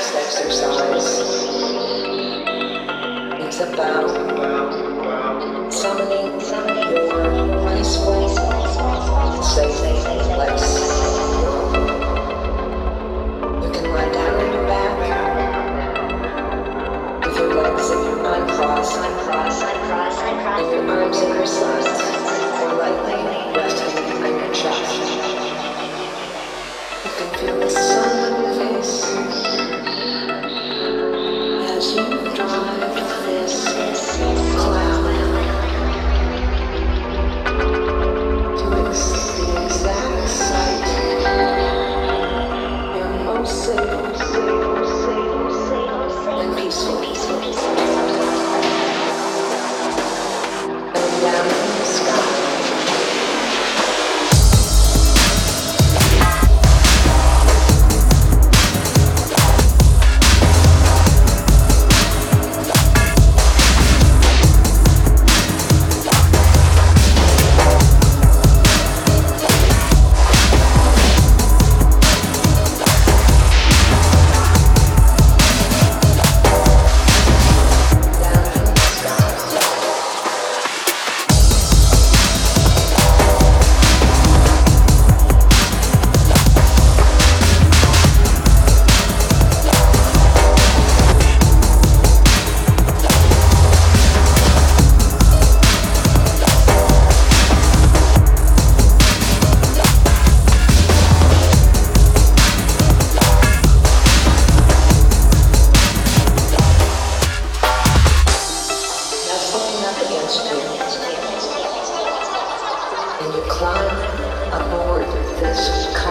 this exercise It's about summoning your peaceful, safe place. You can lie down on your back with your legs uncrossed, uncrossed, uncrossed, and your arms at your sides, or lightly resting on your chest. You can feel the sun.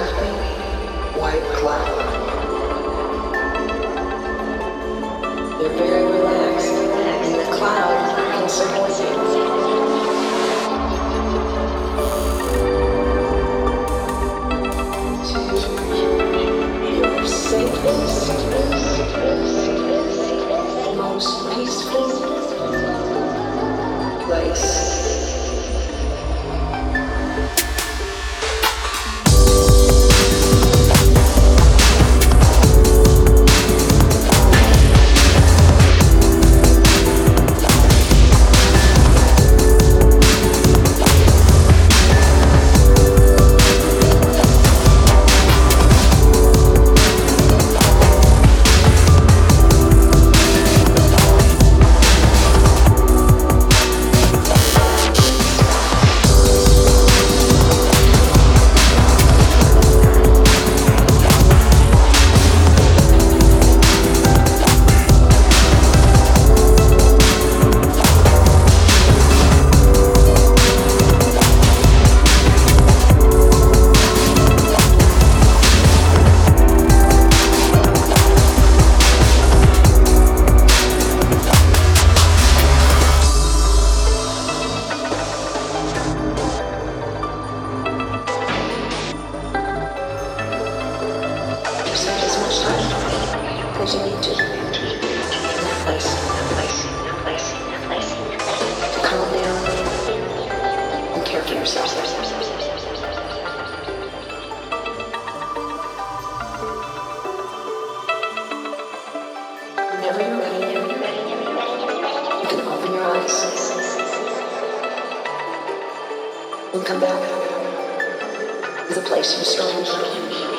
something white cloud. They're very because you need to calm down care yourself. Whenever you're ready, you can open your eyes and come back There's a place you started.